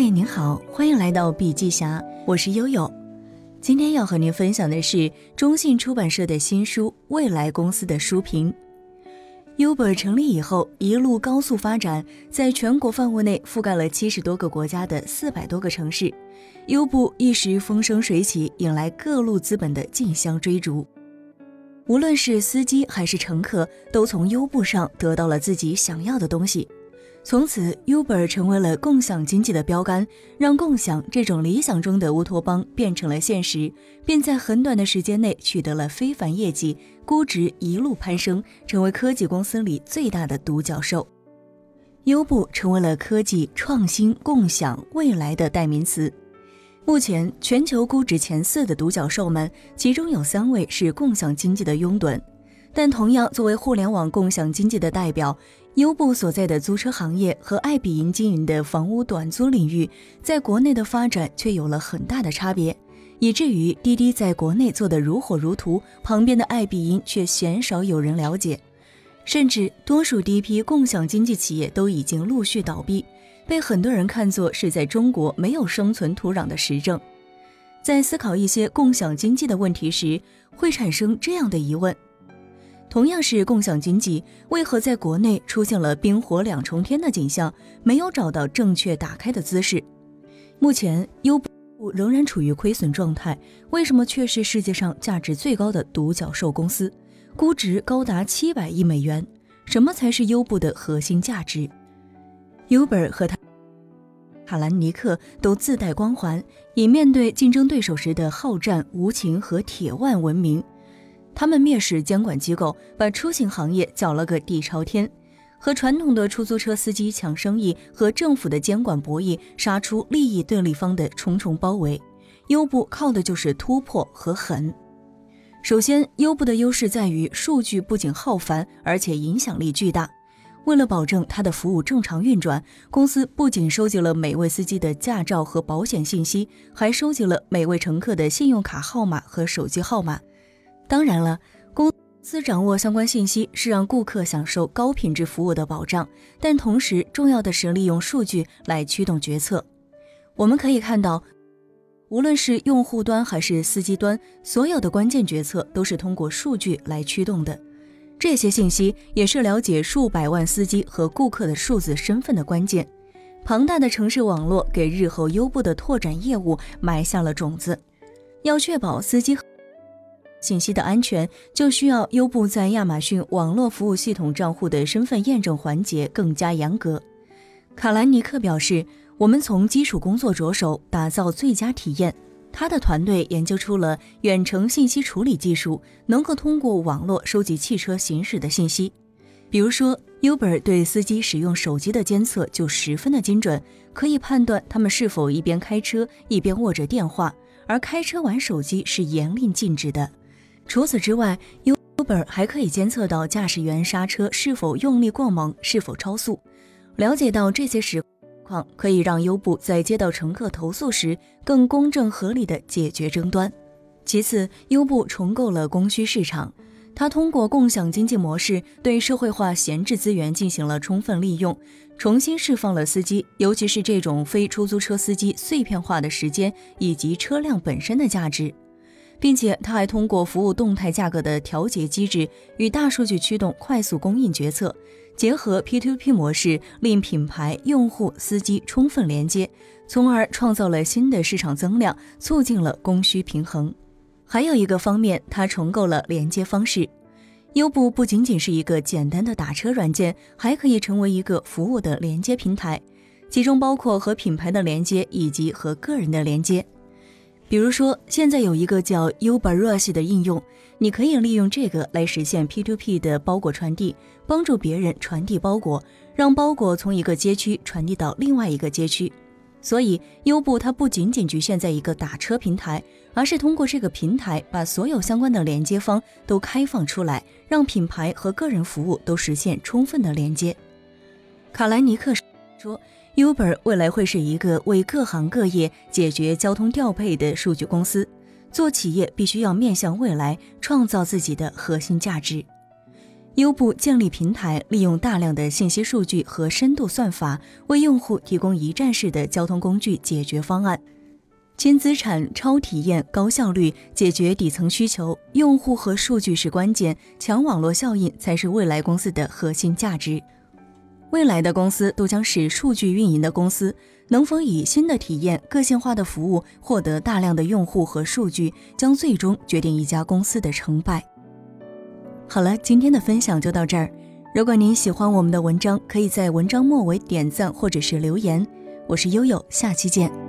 嗨，您好，欢迎来到笔记侠，我是悠悠。今天要和您分享的是中信出版社的新书《未来公司的书评》。Uber 成立以后，一路高速发展，在全国范围内覆盖了七十多个国家的四百多个城市，优步一时风生水起，引来各路资本的竞相追逐。无论是司机还是乘客，都从优步上得到了自己想要的东西。从此，Uber 成为了共享经济的标杆，让共享这种理想中的乌托邦变成了现实，并在很短的时间内取得了非凡业绩，估值一路攀升，成为科技公司里最大的独角兽。优步成为了科技创新、共享未来的代名词。目前，全球估值前四的独角兽们，其中有三位是共享经济的拥趸。但同样作为互联网共享经济的代表，优步所在的租车行业和爱彼迎经营的房屋短租领域，在国内的发展却有了很大的差别，以至于滴滴在国内做得如火如荼，旁边的爱彼迎却鲜少有人了解，甚至多数第一批共享经济企业都已经陆续倒闭，被很多人看作是在中国没有生存土壤的实证。在思考一些共享经济的问题时，会产生这样的疑问。同样是共享经济，为何在国内出现了冰火两重天的景象，没有找到正确打开的姿势？目前优步仍然处于亏损状态，为什么却是世界上价值最高的独角兽公司，估值高达七百亿美元？什么才是优步的核心价值？Uber 和他卡兰尼克都自带光环，以面对竞争对手时的好战、无情和铁腕闻名。他们蔑视监管机构，把出行行业搅了个底朝天，和传统的出租车司机抢生意，和政府的监管博弈，杀出利益对立方的重重包围。优步靠的就是突破和狠。首先，优步的优势在于数据不仅浩繁，而且影响力巨大。为了保证它的服务正常运转，公司不仅收集了每位司机的驾照和保险信息，还收集了每位乘客的信用卡号码和手机号码。当然了，公司掌握相关信息是让顾客享受高品质服务的保障，但同时重要的是利用数据来驱动决策。我们可以看到，无论是用户端还是司机端，所有的关键决策都是通过数据来驱动的。这些信息也是了解数百万司机和顾客的数字身份的关键。庞大的城市网络给日后优步的拓展业务埋下了种子。要确保司机。信息的安全就需要优步在亚马逊网络服务系统账户的身份验证环节更加严格。卡兰尼克表示：“我们从基础工作着手，打造最佳体验。他的团队研究出了远程信息处理技术，能够通过网络收集汽车行驶的信息。比如说，Uber 对司机使用手机的监测就十分的精准，可以判断他们是否一边开车一边握着电话，而开车玩手机是严令禁止的。”除此之外，Uber 还可以监测到驾驶员刹车是否用力过猛，是否超速。了解到这些实况，可以让优步在接到乘客投诉时更公正合理的解决争端。其次，优步重构了供需市场，它通过共享经济模式对社会化闲置资源进行了充分利用，重新释放了司机，尤其是这种非出租车司机碎片化的时间以及车辆本身的价值。并且，它还通过服务动态价格的调节机制与大数据驱动快速供应决策，结合 P2P 模式，令品牌、用户、司机充分连接，从而创造了新的市场增量，促进了供需平衡。还有一个方面，它重构了连接方式。优步不仅仅是一个简单的打车软件，还可以成为一个服务的连接平台，其中包括和品牌的连接以及和个人的连接。比如说，现在有一个叫 Uber Rush 的应用，你可以利用这个来实现 P2P 的包裹传递，帮助别人传递包裹，让包裹从一个街区传递到另外一个街区。所以，优步它不仅仅局限在一个打车平台，而是通过这个平台把所有相关的连接方都开放出来，让品牌和个人服务都实现充分的连接。卡莱尼克说。Uber 未来会是一个为各行各业解决交通调配的数据公司。做企业必须要面向未来，创造自己的核心价值。优步建立平台，利用大量的信息数据和深度算法，为用户提供一站式的交通工具解决方案。轻资产、超体验、高效率，解决底层需求。用户和数据是关键，强网络效应才是未来公司的核心价值。未来的公司都将是数据运营的公司，能否以新的体验、个性化的服务获得大量的用户和数据，将最终决定一家公司的成败。好了，今天的分享就到这儿。如果您喜欢我们的文章，可以在文章末尾点赞或者是留言。我是悠悠，下期见。